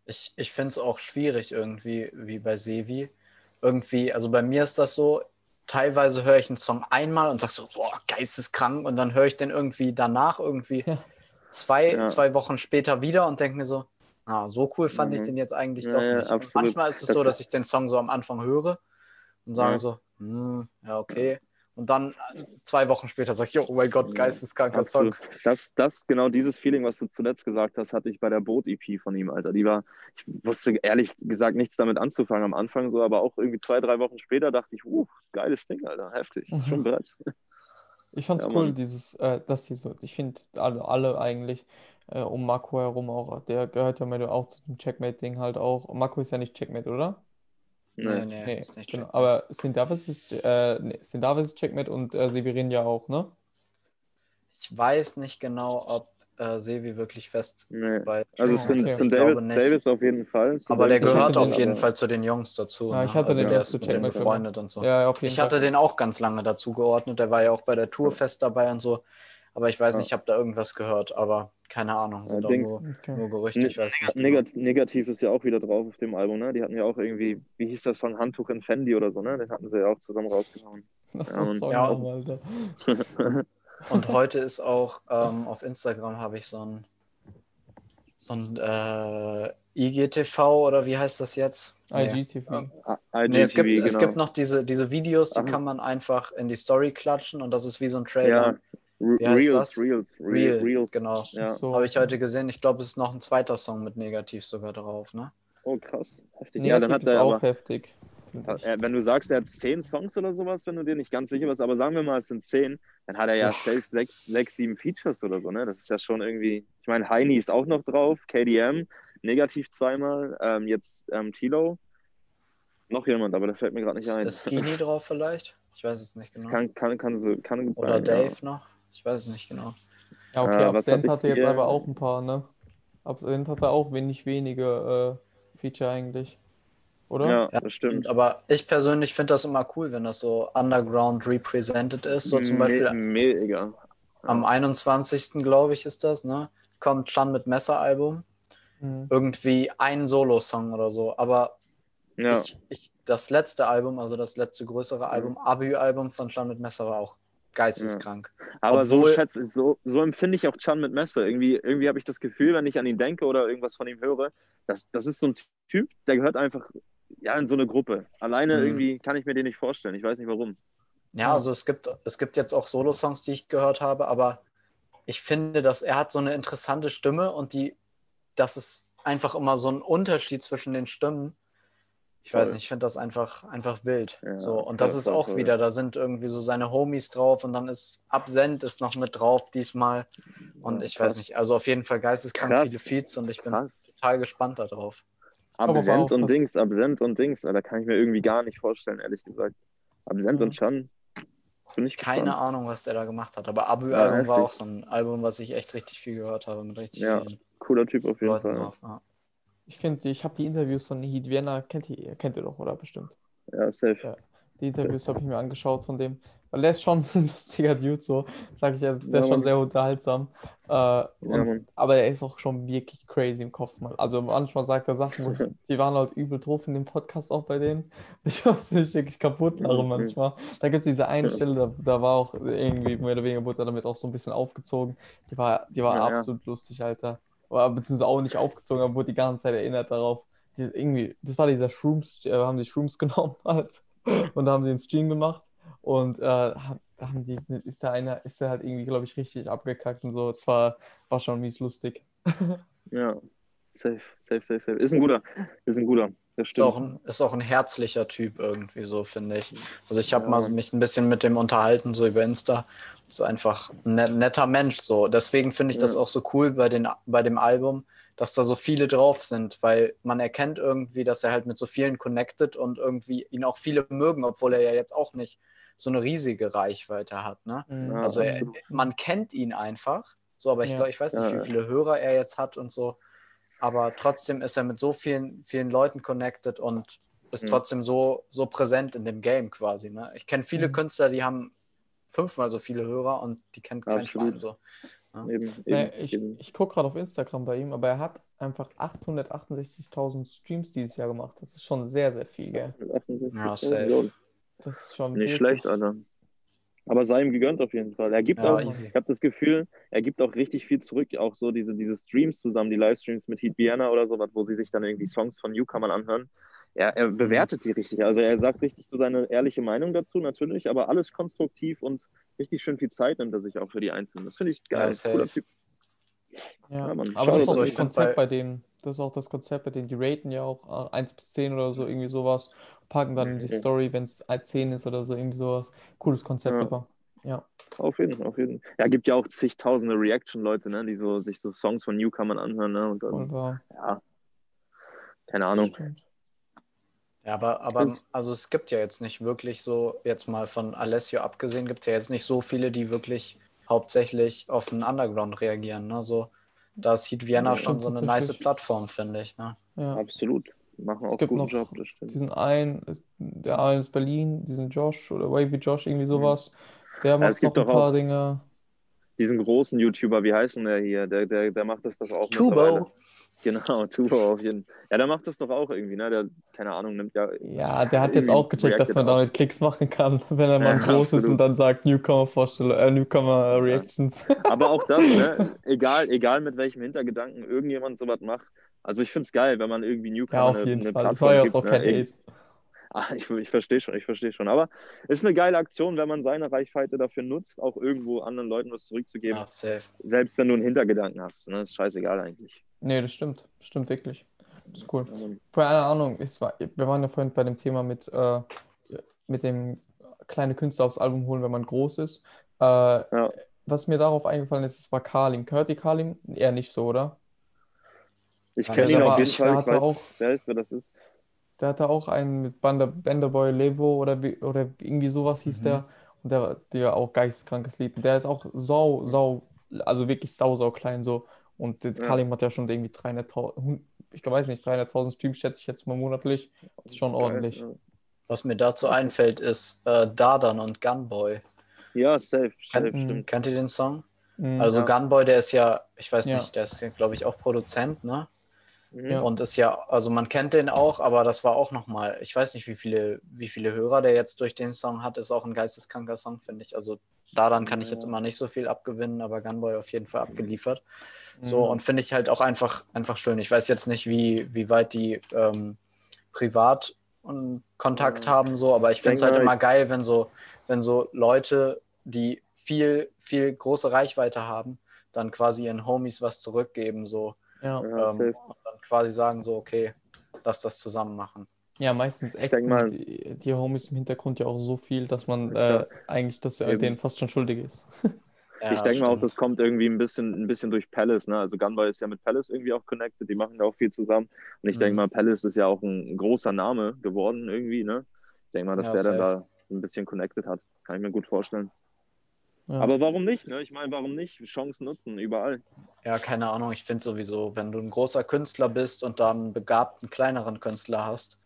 B: Ich, ich finde es auch schwierig irgendwie, wie bei Sevi. Irgendwie, also bei mir ist das so, teilweise höre ich einen Song einmal und sag so, boah, geisteskrank. Und dann höre ich den irgendwie danach irgendwie
A: Ja.
B: zwei,
C: Ja.
B: zwei Wochen später wieder und denke mir so, ah, so cool fand ich
C: Mhm.
B: den jetzt eigentlich
C: Ja,
B: doch
C: ja,
B: nicht.
C: Absolut.
B: manchmal ist es
C: Das-
B: so, dass ich den Song so am Anfang höre und sage
C: Ja.
B: so, hm, ja, okay. Und dann äh, zwei Wochen später sage ich, oh mein Gott, geisteskranker Song.
C: Das, das, genau dieses Feeling, was du zuletzt gesagt hast, hatte ich bei der Boot-EP von ihm, Alter. Die war, ich wusste ehrlich gesagt nichts damit anzufangen am Anfang so, aber auch irgendwie zwei, drei Wochen später dachte ich, uh, geiles Ding, Alter, heftig. Ist schon Brett.
A: Ich fand's
C: Ja,
A: cool,
C: Mann.
A: dieses, äh, dass die so, ich finde alle, alle eigentlich äh, um Mako herum auch, der gehört ja auch zu dem Checkmate-Ding halt auch. Mako ist ja nicht Checkmate, oder?
B: Nee, nee,
A: Nee,
B: ist nicht
A: genau.
B: Checkmate.
A: Aber Sindavis ist, äh, nee, ist Checkmate und äh, Severin ja auch, ne?
B: Ich weiß nicht genau, ob äh, Sevi wirklich fest
C: Nee.
B: bei
C: Also Sin,
A: okay.
C: Davis. Davis auf jeden Fall. Sin
B: Aber der
C: Davis
A: Ich
B: gehört
A: hatte
B: auf
A: den
B: jeden
C: aber-
B: Fall zu den Jungs dazu.
A: Ja,
B: ne?
A: ich hatte
B: also
A: den
B: der ist mit denen befreundet und so.
A: Ja, auf jeden
B: Ich hatte
A: Fall.
B: den auch ganz lange dazu geordnet. Der war ja auch bei der Tour fest dabei und so. Aber ich weiß
C: Ja.
B: nicht, ich habe da irgendwas gehört. Aber keine Ahnung, sind
C: Ja,
B: doch
C: Dings.
B: nur,
A: Okay.
B: nur Gerüchte. Ich weiß nicht. genau.
C: Negat Negativ ist ja auch wieder drauf auf dem Album, ne? Die hatten ja auch irgendwie, wie hieß das von Handtuch in Fendi oder so, ne? Den hatten sie ja auch zusammen rausgehauen.
A: Das
C: Ja.
A: Song,
B: Ja,
A: Alter.
B: Und heute ist auch ähm, auf Instagram habe ich so ein, so ein äh, IGTV oder wie heißt das jetzt? Nee.
A: IGTV.
C: IGTV,
B: Nee, es gibt, es
C: genau.
B: gibt noch diese, diese Videos, die
C: Ach.
B: kann man einfach in die Story klatschen und das ist wie so ein
C: Ja,
B: Trailer. Heißt
C: Reels,
B: das?
C: Reels,
B: Real,
C: Reels, Reels.
B: genau.
C: Ja.
A: So.
B: Habe ich heute gesehen. Ich glaube, es ist noch ein zweiter Song mit Negativ sogar drauf, ne?
C: Oh, krass. Heftig. Ja, dann
A: Negativ
C: hat
A: ist
C: er
A: auch
C: aber,
A: heftig.
C: äh, wenn du sagst, er hat zehn Songs oder sowas, wenn du dir nicht ganz sicher bist, aber sagen wir mal, es sind zehn, dann hat er ja safe sechs, sechs, sieben Features oder so, ne? Das ist ja schon irgendwie, ich meine, Heini ist auch noch drauf, KDM, negativ zweimal, ähm, jetzt ähm, Tilo, noch jemand, aber der fällt mir gerade nicht ein.
B: ist Skinny drauf vielleicht? Ich weiß es nicht
C: Das
B: genau.
C: kann, kann, kann, kann gut
B: Oder
C: sein,
B: Dave
C: ja.
B: noch? Ich weiß es nicht genau.
A: Ja, okay,
C: Äh, was
A: Absent hatte jetzt
C: hier?
A: aber auch ein paar, ne? Absent hatte auch wenig wenige äh, Feature eigentlich. Oder?
C: Ja,
B: Ja,
C: das stimmt.
B: Aber ich persönlich finde das immer cool, wenn das so underground represented ist. So zum Beispiel
C: Me mega.
B: am 21. glaube ich ist das, ne? Kommt Chan mit Messer-Album.
A: Mhm.
B: Irgendwie ein Solo-Song oder so. Aber
C: Ja,
B: ich, ich, das letzte Album, also das letzte größere Album, Abü-Album von Chan mit Messer war auch geisteskrank.
C: aber so,
B: obwohl-
C: schätze, so, so empfinde ich auch Chan mit Messer. Irgendwie, irgendwie habe ich das Gefühl, wenn ich an ihn denke oder irgendwas von ihm höre, das, das ist so ein Typ, der gehört einfach ja, in so eine Gruppe. Alleine
B: Mhm.
C: irgendwie kann ich mir den nicht vorstellen. Ich weiß nicht warum.
B: Ja,
A: Ja.
B: also es gibt, es gibt jetzt auch Solo-Songs, die ich gehört habe, aber ich finde, dass er hat so eine interessante Stimme und die, das ist einfach immer so ein Unterschied zwischen den Stimmen. Ich weiß nicht, ich finde das einfach, einfach wild.
C: Ja,
B: so, und
C: voll,
B: das ist auch
C: voll.
B: wieder, da sind irgendwie so seine Homies drauf und dann ist Absent ist noch mit drauf diesmal. Und
C: Ja,
B: ich
C: krass.
B: weiß nicht, also auf jeden Fall geisteskrank
C: Krass.
B: viele Feeds und ich bin
C: Krass.
B: total gespannt darauf.
C: Absent und Dings, Absent und Dings. Da kann ich mir irgendwie gar nicht vorstellen, ehrlich gesagt. Absent
A: Ja.
C: und Chan. Bin ich
B: Keine
C: gespannt.
B: Ahnung, was der da gemacht hat, aber Abu-Album
C: Ja,
B: war
C: heftig.
B: auch so ein Album, was ich echt richtig viel gehört habe, mit richtig
C: Ja,
B: vielen
C: Cooler Typ auf jeden
B: Leuten
C: Fall.
B: drauf. Ja.
A: Ich finde, ich habe die Interviews von Heat Vienna, kennt ihr, kennt ihr doch, oder bestimmt?
C: Ja, safe.
A: Ja. Die Interviews habe ich mir angeschaut von dem, weil der ist schon ein lustiger Dude, so sage ich ja, der
C: Ja,
A: ist schon
C: Mann.
A: sehr unterhaltsam. Äh,
C: Ja,
A: und, aber er ist auch schon wirklich crazy im Kopf, Mann. Also manchmal sagt er Sachen, wo ich, die waren halt übel drauf in dem Podcast auch bei denen. Ich muss mich wirklich kaputt
C: Mhm.
A: manchmal. Da gibt es diese eine Stelle, da, da war auch irgendwie mehr oder weniger wurde er damit auch so ein bisschen aufgezogen. Die war, die war absolut lustig, Alter. Oder, beziehungsweise auch nicht aufgezogen, aber wurde die ganze Zeit erinnert darauf. Die, irgendwie, das war dieser Shrooms, äh, haben die Shrooms genommen halt. Und haben einen Stream gemacht. Und äh, haben die, ist da einer, ist da halt irgendwie, glaube ich, richtig abgekackt und so. Es war, war schon mies lustig.
C: Ja, safe, safe, safe, safe. Ist ein guter. Ist ein guter. Das
B: Ist auch, ein, ist auch ein herzlicher Typ irgendwie so, finde ich. Also ich habe
C: Ja.
B: mal mich ein bisschen mit dem unterhalten, so über Insta. Ist einfach ein net- netter Mensch so. Deswegen finde ich das
C: Ja.
B: auch so cool bei, den, bei dem Album, dass da so viele drauf sind, weil man erkennt irgendwie, dass er halt mit so vielen connected und irgendwie ihn auch viele mögen, obwohl er ja jetzt auch nicht so eine riesige Reichweite hat. Ne?
A: Mhm.
C: Ja,
B: Also er, man kennt ihn einfach, so, aber ich
A: Ja.
B: glaube, ich weiß nicht,
C: Ja,
B: wie viele Hörer er jetzt hat und so. Aber trotzdem ist er mit so vielen, vielen Leuten connected und ist
C: Mhm.
B: trotzdem so, so präsent in dem Game quasi. Ne? Ich kenne viele
A: Mhm.
B: Künstler, die haben fünfmal so viele Hörer und die kennt kein
C: Absolut.
B: Schwein so.
C: Eben,
A: Nee,
C: eben,
A: ich
C: eben.
A: ich gucke gerade auf Instagram bei ihm, aber er hat einfach 868.000 Streams dieses Jahr gemacht. Das ist schon sehr, sehr viel, gell?
C: Mit 68
B: Ja, safe.
A: Das ist schon
C: Nicht
A: wirklich-
C: schlecht, Alter. Aber sei ihm gegönnt auf jeden Fall. Er gibt
B: Ja,
C: auch,
B: easy.
C: ich habe das Gefühl, er gibt auch richtig viel zurück. Auch so diese, diese Streams zusammen, die Livestreams mit Heat Vienna oder sowas, wo sie sich dann irgendwie Songs von Newcomern anhören. Er, er bewertet die richtig. Also er sagt richtig so seine ehrliche Meinung dazu, natürlich, aber alles konstruktiv und richtig schön viel Zeit nimmt er sich auch für die Einzelnen. Das finde ich geil.
B: Ja.
C: Cooler Typ.
A: Ja,
C: Ja, Mann,
A: aber das ist
B: so, ich find
A: Konzept
B: bei-
A: bei denen. Das ist auch das Konzept bei denen. Die raten ja auch äh, 1 bis 10 oder so, irgendwie sowas. Packen dann in die. Story, wenn es 10 ist oder so, irgendwie sowas. Cooles Konzept,
C: Ja.
A: aber. Ja.
C: Auf jeden Fall, auf jeden Fall. Ja, gibt ja auch zigtausende Reaction-Leute, ne, die so, sich so Songs von Newcomern anhören, ne? Und dann,
A: wahr.
C: ja, keine Ahnung.
B: Ja, aber, aber also es gibt ja jetzt nicht wirklich so, jetzt mal von Alessio abgesehen, gibt es ja jetzt nicht so viele, die wirklich hauptsächlich auf den Underground reagieren. Ne? So, da Heat Vienna
A: Ja,
B: schon so eine nice Plattform, finde ich. Ne?
A: Ja.
C: Absolut. Machen
A: Es
C: auch
A: gibt
C: guten
A: noch
C: Job, das stimmt.
A: diesen einen, der eine ist Berlin, diesen Josh oder Wavy Josh, irgendwie sowas. Der macht
C: es gibt
A: noch ein
C: doch
A: paar
C: auch-
A: Dinge.
C: Diesen großen YouTuber, wie heißt denn der hier? Der, der, der macht das doch auch
B: Tubo.
C: Genau, Tubo auf jeden Fall. Ja, der macht das doch auch irgendwie, ne? Der, keine Ahnung, nimmt ja.
A: Ja, der hat jetzt auch gecheckt, dass man
C: auch.
A: damit Klicks machen kann, wenn er mal
C: Ja,
A: groß ist und
C: absolut.
A: dann sagt Newcomer-Vorstellung, äh, Newcomer-Reactions.
C: Aber auch das, ne? Egal, egal mit welchem Hintergedanken irgendjemand sowas macht. Also ich finde es geil, wenn man irgendwie Newcomer
A: Ja, auf
C: eine,
A: jeden
C: eine
A: Fall. Das war ja auch
C: ne?
A: kein Hate.
C: Ah, ich ich verstehe schon, ich verstehe schon. Aber ist eine geile Aktion, wenn man seine Reichweite dafür nutzt, auch irgendwo anderen Leuten was zurückzugeben.
B: Ja, safe.
C: Selbst wenn du einen Hintergedanken hast. Ne? Ist scheißegal eigentlich.
A: Nee, das stimmt. Stimmt wirklich. Das ist cool. Keine Ahnung, es war, wir waren ja vorhin bei dem Thema mit, äh, mit dem kleine Künstler aufs Album holen, wenn man groß ist. Äh, Was mir darauf eingefallen ist, es war Carlin. Gehört ihr Carlin? Eher nicht so, oder?
C: Ich
B: Ja,
C: kenne
B: der
C: ihn
B: war-
C: auf jeden
B: ich
C: Fall. Ich
A: hatte
C: weiß,
A: auch,
C: wer ist, wer das ist.
A: der hatte auch einen mit Banda, Banderboy Levo oder, wie- oder irgendwie sowas hieß
B: Mhm.
A: der. Und der, der auch geisteskrankes Lied. Und der ist auch sau, sau, also wirklich sau, sau klein so. Und
C: Ja.
A: Carlin hat ja schon irgendwie 300.000, ich weiß nicht, 300.000 Streams schätze ich jetzt mal monatlich. Das ist schon
C: Geil,
A: ordentlich.
C: Ja,
B: Was mir dazu einfällt, ist äh, Dardan und Gunboy.
C: ja safe, safe,
B: Kennt,
C: stimmt.
B: kennt ihr den Song?
A: Mhm.
B: Also
C: Ja.
B: Gunboy, der ist ja, ich weiß
A: Ja.
B: nicht, der ist, glaube ich, auch Produzent, ne?
C: Mhm.
A: Ja.
B: Und ist ja, also man kennt den auch, aber das war auch nochmal, ich weiß nicht, wie viele, wie viele Hörer der jetzt durch den Song hat, ist auch ein geisteskranker Song, finde ich. Also daran kann ich jetzt immer nicht so viel abgewinnen, aber Gunboy auf jeden Fall abgeliefert. So,
A: Mhm.
B: und finde ich halt auch einfach, einfach schön. Ich weiß jetzt nicht, wie, wie weit die ähm, privat und Kontakt
C: Ja.
B: haben, so, aber ich finde es halt immer geil, wenn so, wenn so Leute, die viel, viel große Reichweite haben, dann quasi ihren Homies was zurückgeben, so
A: Ja.
C: Ja,
B: ähm,
C: safe.
B: und dann quasi sagen so, okay, lass das zusammen machen.
A: Ja, meistens acten
C: mal-
A: die, die Homies im Hintergrund ja auch so viel, dass man
C: Ja,
A: äh, eigentlich das äh,
C: Eben.
A: denen fast schon schuldig ist.
B: Ja,
C: ich denke mal auch, das kommt irgendwie ein bisschen, ein bisschen durch Palace. Ne? Also Gunboy ist ja mit Palace irgendwie auch connected, die machen da auch viel zusammen. Und ich
B: Mhm.
C: denke mal, Palace ist ja auch ein großer Name geworden irgendwie. Ne? Ich denke mal, dass
B: Ja,
C: der dann da ein bisschen connected hat. Kann ich mir gut vorstellen.
A: Ja.
C: Aber warum nicht? Ne? Ich meine, warum nicht? Chancen nutzen, überall.
B: Ja, keine Ahnung. Ich finde sowieso, wenn du ein großer Künstler bist und dann einen begabten, kleineren Künstler hast,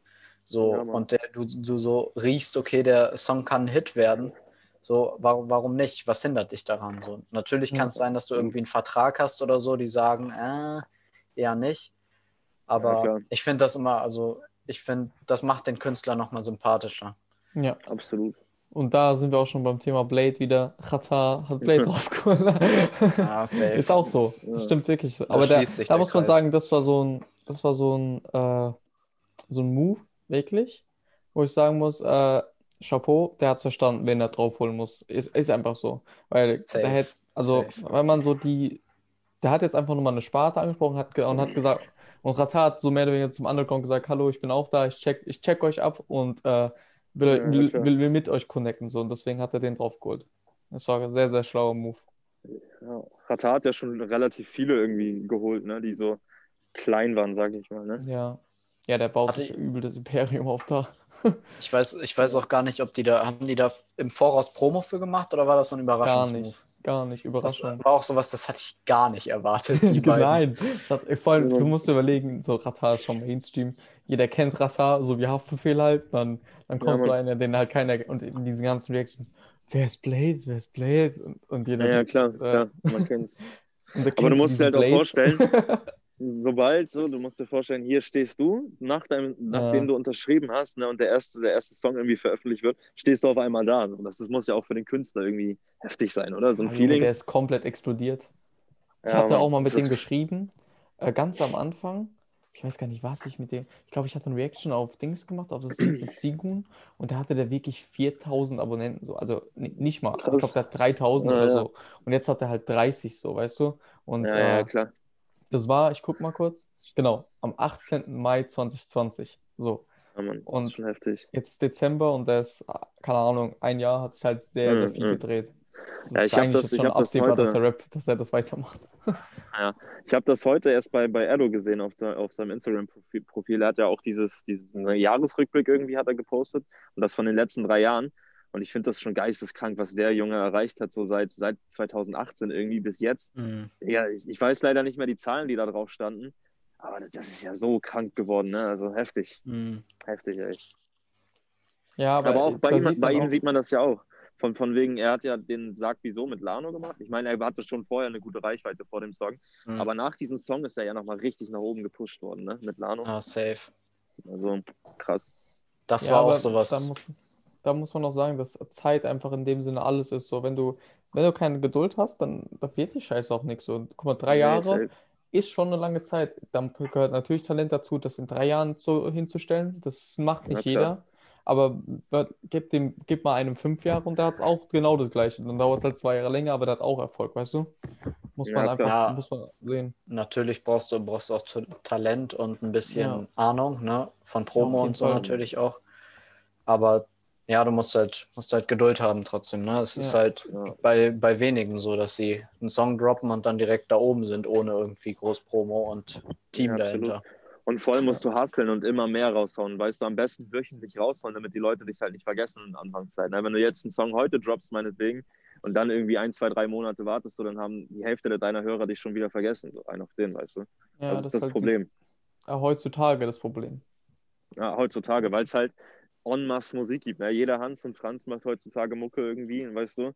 B: so
C: Ja,
B: und der, du, du so riechst, okay, der Song kann ein Hit werden, so, warum, warum nicht? Was hindert dich daran? So, natürlich
A: Ja.
B: kann es sein, dass du irgendwie einen Vertrag hast oder so, die sagen, äh, eher nicht.
C: Ja,
B: Aber
C: klar.
B: ich finde das immer, also ich finde, das macht den Künstler nochmal sympathischer.
A: ja.
C: Absolut.
A: Und da sind wir auch schon beim Thema Blade wieder. Chata hat Blade draufgeholt.
B: Ja, safe.
A: Ist auch so.
C: Ja.
A: Das stimmt wirklich. Aber
B: schließt sich
A: da
B: der
A: muss man
B: Kreis.
A: sagen, das war so ein, das war so ein, äh, so ein Move, wirklich, wo ich sagen muss, äh, Chapeau, der hat es verstanden, wen er draufholen muss. Ist, ist einfach so. Weil
B: Safe,
A: der hätte, also,
B: safe.
A: wenn man so die, der hat jetzt einfach nur mal eine Sparte angesprochen hat, ge- und hat gesagt, und Rata hat so mehr oder weniger zum Underground gesagt, hallo, ich bin auch da, ich check, ich check euch ab und äh, will,
C: Ja,
A: will, will, will mit euch connecten. So, und deswegen hat er den draufgeholt. Das war ein sehr, sehr schlauer Move.
C: Ja. Rata hat ja schon relativ viele irgendwie geholt, ne? die so klein waren, sage ich mal. Ne?
A: Ja. Ja, der baut
B: Hatte
A: sich
B: ich-
A: übel das Imperium auf da.
B: Ich weiß, ich weiß auch gar nicht, ob die da, haben die da im Voraus Promo für gemacht oder war das so ein
A: Gar
B: Überraschungsmove?
A: nicht. Gar nicht.
B: Das
A: Überraschung.
B: war auch sowas, das hatte ich gar nicht erwartet.
A: Nein, das hat, vor allem, du musst überlegen, so Ratar ist schon Mainstream. Jeder kennt Ratar, so wie Haftbefehl halt. Dann, dann
C: Ja,
A: kommt so
C: Mann.
A: einer, den halt keiner. Und in diesen ganzen Reactions, wer ist Blade? Wer ist Blade? Und, und jeder.
C: Ja, ja, klar,
A: äh,
C: klar, man kennt's.
A: und da
C: Aber du musst dir halt auch
A: Blade.
C: vorstellen, sobald so, du musst dir vorstellen, hier stehst du, nach deinem, nachdem
A: Ja.
C: du unterschrieben hast, ne, und der erste, der erste Song irgendwie veröffentlicht wird, stehst du auf einmal da. So. Das, das muss ja auch für den Künstler irgendwie heftig sein, oder? So ein
A: Junge,
C: Feeling.
A: der ist komplett explodiert. Ich
C: Ja,
A: hatte
C: Mann,
A: auch mal mit dem geschrieben, äh, ganz am Anfang. Ich weiß gar nicht, was ich mit dem. Ich glaube, ich hatte eine Reaction auf Dings gemacht, auf das mit Sigun. Und da hatte der wirklich 4000 Abonnenten. So. Also ni- nicht mal. Ich glaube, der hat 3000
C: Ja,
A: oder
C: ja.
A: so. Und jetzt hat er halt 30, so, weißt du? Und
C: Ja, ja,
A: äh,
C: klar.
A: Das war, ich guck mal kurz. Genau, am 18. Mai 2020. So.
C: Ja, Mann,
A: und-
C: das.
A: Jetzt ist Dezember und der ist, ah, keine Ahnung, ein Jahr hat sich halt sehr, sehr
C: Mhm,
A: viel
C: mhm.
A: gedreht. Es
C: Ja,
A: ist
C: ich hab
A: eigentlich
C: das- ich
A: schon
C: hab das
A: absehbar, dass
C: heute-
A: er Rap, dass er das weitermacht.
C: Ich habe das heute erst bei, bei Erdo gesehen auf, der, auf seinem Instagram-Profil. Profil. Er hat ja auch dieses, diesen Jahresrückblick irgendwie hat er gepostet und das von den letzten drei Jahren. Und ich finde das schon geisteskrank, was der Junge erreicht hat, so seit, seit 2018 irgendwie bis jetzt.
B: Mhm.
C: Ja, ich, ich weiß leider nicht mehr die Zahlen, die da drauf standen, aber das, das ist ja so krank geworden, ne? Also heftig,
B: Mhm.
C: heftig, ey.
A: Ja, aber,
C: Aber auch bei ihm,
A: sieht
C: bei
A: man
C: ihm
A: auch-
C: sieht man das ja auch. Von, von wegen, er hat ja den Sag wieso mit Lano gemacht. Ich meine, er hatte schon vorher eine gute Reichweite vor dem Song.
B: Mhm.
C: Aber nach diesem Song ist er ja nochmal richtig nach oben gepusht worden, ne? Mit Lano.
B: Ah, safe.
C: Also krass.
B: Das
A: Ja,
B: war auch sowas.
A: Da muss, da muss man auch sagen, dass Zeit einfach in dem Sinne alles ist. So, wenn du, wenn du keine Geduld hast, dann da wird die Scheiße auch nichts. So, guck mal, drei
C: Nee,
A: Jahre
C: safe.
A: ist schon eine lange Zeit. Dann gehört natürlich Talent dazu, das in drei Jahren so hinzustellen. Das macht nicht
C: klar.
A: jeder. Aber gib dem, gib mal einem fünf Jahre und der hat es auch genau das Gleiche. Dann dauert es halt zwei Jahre länger, aber der hat auch Erfolg, weißt du? Muss
C: Ja,
A: man einfach,
B: Ja.
A: muss man sehen.
B: Natürlich brauchst du, brauchst auch Ta- Talent und ein bisschen
A: Ja.
B: Ahnung, ne? Von
A: Ja,
B: Promo und so
A: Fall.
B: natürlich auch. Aber ja, du musst halt, musst halt Geduld haben trotzdem, ne? Es ist
A: Ja.
B: halt
C: Ja.
B: bei, bei wenigen so, dass sie einen Song droppen und dann direkt da oben sind, ohne irgendwie groß Promo und Team
C: Ja, absolut.
B: dahinter.
C: Und vor allem musst du hustlen und immer mehr raushauen. Weißt du, am besten wöchentlich raushauen, damit die Leute dich halt nicht vergessen in der Anfangszeit. Ne? Wenn du jetzt einen Song heute droppst, meinetwegen, und dann irgendwie ein, zwei, drei Monate wartest du, dann haben die Hälfte deiner Hörer dich schon wieder vergessen. So ein auf den, weißt du.
A: Ja,
C: das ist das
A: halt die-
C: Problem.
A: äh, heutzutage das Problem.
C: Ja, heutzutage, weil es halt en masse Musik gibt. Ne? Jeder Hans und Franz macht heutzutage Mucke irgendwie, weißt du.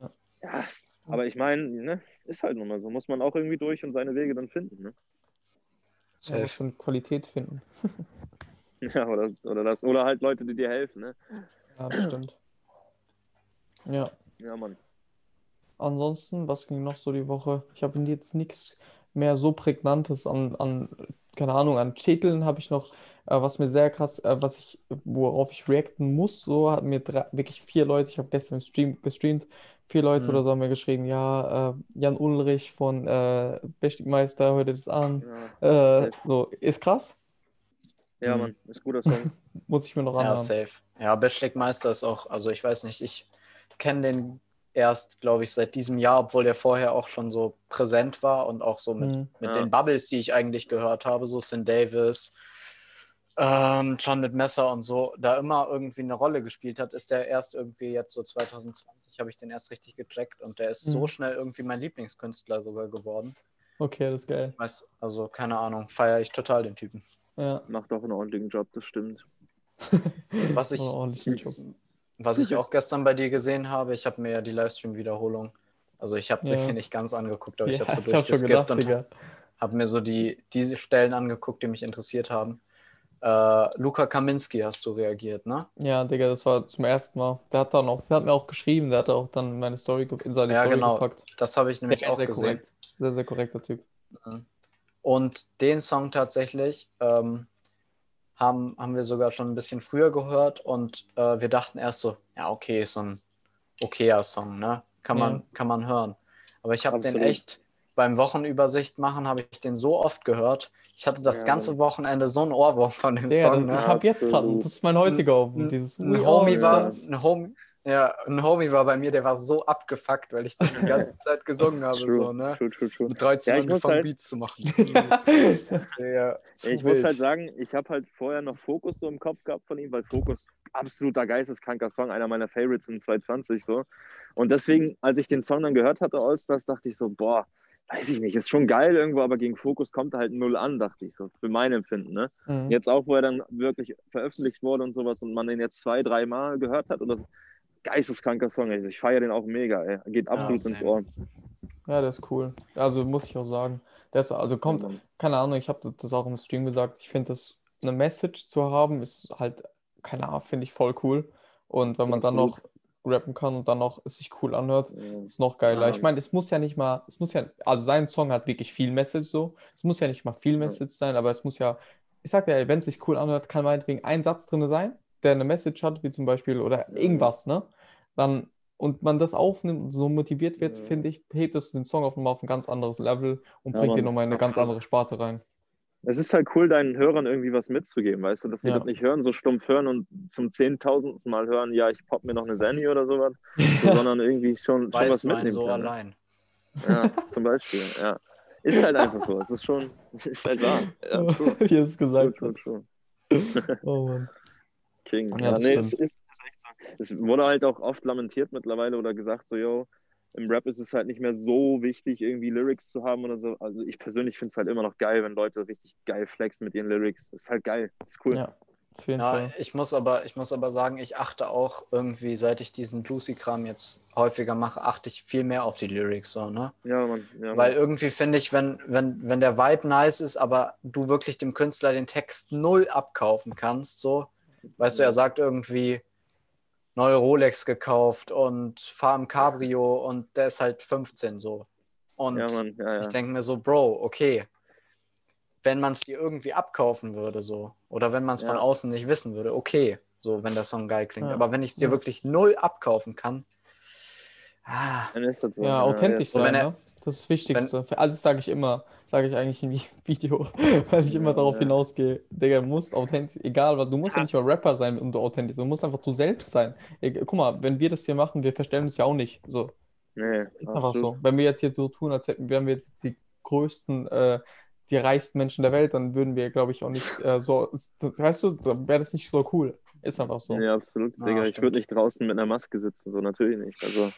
A: Ja.
C: Ja, aber ich meine, ne, ist halt nun mal so. Muss man auch irgendwie durch und seine Wege dann finden. Ne?
A: Ja,
B: Safe.
A: schon Qualität finden.
C: Ja, oder, oder das. Oder halt Leute, die dir helfen. Ne?
A: Ja, das stimmt. Ja.
C: Ja, Mann.
A: Ansonsten, was ging noch so die Woche? Ich habe jetzt nichts mehr so Prägnantes an, an, keine Ahnung, an Titeln habe ich noch, äh, was mir sehr krass, äh, was ich, worauf ich reacten muss, so hat mir drei, wirklich vier Leute, ich habe gestern im Stream gestreamt, vier Leute
B: Mhm.
A: oder so haben mir geschrieben, ja, äh, Jan Ulrich von äh, Bechtigmeister, hört ihr das an?
C: Ja,
A: Äh, so, ist krass,
C: ja
B: Mhm.
C: Mann, ist guter Song.
A: muss ich mir noch
B: Ja,
A: anhören.
B: safe. Ja, Bachelor-Meister ist auch, also ich weiß nicht, ich kenne den erst, glaube ich, seit diesem Jahr, obwohl der vorher auch schon so präsent war und auch so mit,
A: Mhm.
B: mit
C: Ja.
B: den Bubbles, die ich eigentlich gehört habe, so St. Davis, ähm, John mit Messer und so, da immer irgendwie eine Rolle gespielt hat, ist der erst irgendwie jetzt so 2020, habe ich den erst richtig gecheckt und der ist so
A: Mhm.
B: schnell irgendwie mein Lieblingskünstler sogar geworden.
A: Okay, das ist geil.
B: Weiß, also keine Ahnung, feiere ich total den Typen.
A: Ja,
C: Macht auch einen ordentlichen Job, das stimmt.
B: Was ich. Was ich auch gestern bei dir gesehen habe, ich habe mir ja die Livestream-Wiederholung, also ich habe sie
A: Ja.
B: mir nicht ganz angeguckt, aber ich
A: Ja,
B: habe so
A: ich hab schon
B: durchgeskippt
A: gedacht,
B: und habe mir so die diese Stellen angeguckt, die mich interessiert haben. Äh, Luca Kaminski hast du reagiert, ne?
A: Ja, Digga, das war zum ersten Mal. Der hat dann auch, der hat mir auch geschrieben, der hat auch dann meine Story in seine
B: Ja,
A: Story
B: genau.
A: gepackt.
B: Das habe ich nämlich
A: Sehr,
B: auch
A: sehr
B: gesehen.
A: korrekt. Sehr, sehr korrekter Typ.
B: Und den Song tatsächlich ähm, haben, haben wir sogar schon ein bisschen früher gehört und äh, wir dachten erst so, ja, okay, ist so ein okayer Song, ne? Kann man,
A: Ja.
B: kann man hören. Aber ich habe den echt beim Wochenübersicht machen, habe ich den so oft gehört. Ich hatte das
C: Ja.
B: ganze Wochenende so einen Ohrwurm von dem
A: Digga,
B: Song.
A: das, ich
B: Ne?
A: habe jetzt gerade, das ist mein heutiger Ohrwurm,
B: Ein,
A: dieses
B: ein
A: We
B: Homie
A: all
B: war, ein Homie, Ja, ein Homie war bei mir, der war so abgefuckt, weil ich das die ganze Zeit gesungen habe.
C: True,
B: so, ne?
C: true, true, true.
B: Mit 13
C: Ja,
B: ja,
C: muss
B: angefangen,
C: halt-
B: Beats zu machen. ja, zu
C: Ich muss
B: wild.
C: halt sagen, ich habe halt vorher noch Fokus so im Kopf gehabt von ihm, weil Fokus absoluter geisteskranker Song, einer meiner Favorites in 2020 so. Und deswegen, als ich den Song dann gehört hatte, Allstars, dachte ich so, boah, weiß ich nicht, ist schon geil irgendwo, aber gegen Fokus kommt er halt null an, dachte ich so, für mein Empfinden. Ne?
A: Mhm.
C: Jetzt auch, wo er dann wirklich veröffentlicht wurde und sowas und man den jetzt zwei, drei Mal gehört hat und das geisteskranker Song, also ich feiere den auch mega, ey. geht absolut ins
B: same.
C: Ohr.
A: Ja, der ist cool. Also muss ich auch sagen. Der ist, also kommt,
C: Ja,
A: keine Ahnung, ich habe das auch im Stream gesagt. Ich finde, das eine Message zu haben, ist halt, keine Ahnung, finde ich voll cool. Und wenn man dann noch
C: Absolut.
A: Rappen kann und dann noch es sich cool anhört,
C: Ja.
A: ist noch geiler.
B: Ja.
A: Ich meine, es muss ja nicht mal, es muss ja, also sein Song hat wirklich viel Message so. Es muss ja nicht mal viel Message sein, aber es muss ja, ich sag ja, wenn es sich cool anhört, kann meinetwegen ein Satz drin sein, der eine Message hat, wie zum Beispiel, oder irgendwas, ne? Dann, und man das aufnimmt und so motiviert wird,
C: Ja.
A: finde ich, hebt es den Song auf, nochmal auf ein ganz anderes Level und
C: Ja,
A: bringt ihn nochmal in eine ganz andere Sparte rein.
C: Es ist halt cool, deinen Hörern irgendwie was mitzugeben, weißt du, dass die
A: Ja.
C: das nicht hören, so stumpf hören und zum zehntausendsten Mal hören, ja, ich pop mir noch eine Zanny oder sowas, so, sondern irgendwie schon, schon was mitnehmen
B: so
C: können.
B: allein.
C: Ja, zum Beispiel, ja. Ist halt einfach so, es ist schon, ist halt wahr. Ja, true,
A: Wie es
C: true,
A: gesagt
C: true,
A: hat.
C: true.
A: Oh Mann.
C: King.
A: Ja,
C: Ja, nee, es ist, ist echt so. Es wurde halt auch oft lamentiert mittlerweile oder gesagt, so, yo, im Rap ist es halt nicht mehr so wichtig, irgendwie Lyrics zu haben oder so. Also ich persönlich finde es halt immer noch geil, wenn Leute richtig geil flexen mit ihren Lyrics. Das ist halt geil. Das ist cool.
A: Ja, auf jeden
B: Ja,
A: Fall.
B: ich muss aber, ich muss aber sagen, ich achte auch irgendwie, seit ich diesen Juicy-Kram jetzt häufiger mache, achte ich viel mehr auf die Lyrics so, ne?
C: Ja, Mann. Ja,
B: Weil
C: Mann.
B: irgendwie finde ich, wenn, wenn, wenn der Vibe nice ist, aber du wirklich dem Künstler den Text null abkaufen kannst, so, weißt du, er sagt irgendwie neue Rolex gekauft und fahr im Cabrio und der ist halt 15 so. Und
C: ja, Mann. Ja, ja.
B: ich denke mir so, Bro, okay, wenn man es dir irgendwie abkaufen würde, so, oder wenn man es von außen nicht wissen würde, okay, so, wenn der Song geil klingt.
A: Ja.
B: Aber wenn ich es dir
A: Ja.
B: wirklich null abkaufen kann, ah,
C: Dann ist das so.
A: Ja, authentisch
B: Und wenn
A: sein,
B: er-
A: ne? Das ist das Wichtigste. Also das sage ich immer, sage ich eigentlich im Vi- Video, weil ich immer
C: Ja,
A: darauf
C: ja.
A: hinausgehe, Digga, du musst authentisch, egal was, du musst ja nicht mal Rapper sein und du authentisch, du musst einfach du selbst sein. Guck mal, wenn wir das hier machen, wir verstellen uns ja auch nicht. So,
C: Nee,
A: ist einfach
C: absolut.
A: so. Wenn wir jetzt hier so tun, als hätten wären wir jetzt die größten, äh, die reichsten Menschen der Welt, dann würden wir, glaube ich, auch nicht äh, so, das- weißt du, wäre das nicht so cool. Ist einfach so.
C: Ja, absolut.
B: Ja,
C: Digga, ich
B: stimmt.
C: würde nicht draußen mit einer Maske sitzen, so natürlich nicht. Also,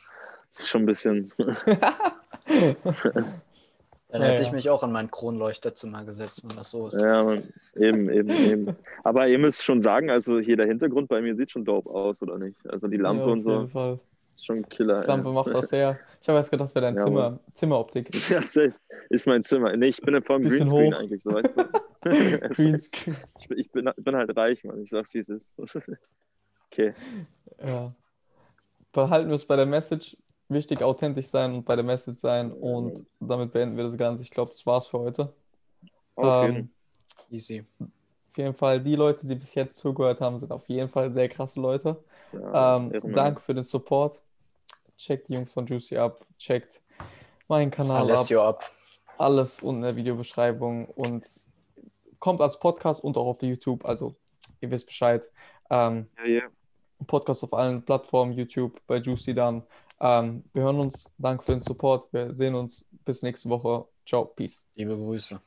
C: das ist schon ein bisschen.
B: dann
A: Ja,
B: hätte
A: ja.
B: ich mich auch an mein Kronleuchterzimmer gesetzt, wenn das so ist.
C: Ja, Mann. Eben, eben, eben. Aber ihr müsst schon sagen, also hier der Hintergrund bei mir sieht schon dope aus, oder nicht? Also die Lampe
A: Ja,
C: und
A: auf
C: so,
A: jeden Fall.
C: ist schon ein Killer.
A: Die Lampe
C: ey.
A: macht was her. Ich habe erst gedacht, das wäre dein
C: Ja,
A: Zimmer, Zimmeroptik.
C: Ja, safe. Ist mein Zimmer. Nee, ich bin vor dem
A: Bisschen
C: Greenscreen
A: hoch.
C: eigentlich, so weißt du.
A: Greenscreen.
C: ich, bin, ich bin, bin halt reich, Mann. Ich sag's, wie es ist. okay.
A: Ja. Behalten wir es bei der Message. Wichtig, authentisch sein und bei der Message sein. Und damit beenden wir das Ganze. Ich glaube, das war's für heute.
C: Auf
A: Ähm.
B: Easy.
A: auf jeden Fall, die Leute, die bis jetzt zugehört haben, sind auf jeden Fall sehr krasse Leute.
C: Ja,
A: Ähm, danke für den Support. Checkt die Jungs von Juicy ab. Checkt meinen Kanal ab.
B: Alessio ab.
A: Alles unten in der Videobeschreibung und kommt als Podcast und auch auf YouTube. Also, ihr wisst Bescheid. Ähm,
C: Ja, ja.
A: Podcast auf allen Plattformen, YouTube, bei Juicy dann. Ähm, wir hören uns. Danke für den Support. Wir sehen uns. Bis nächste Woche. Ciao. Peace.
B: Liebe Grüße.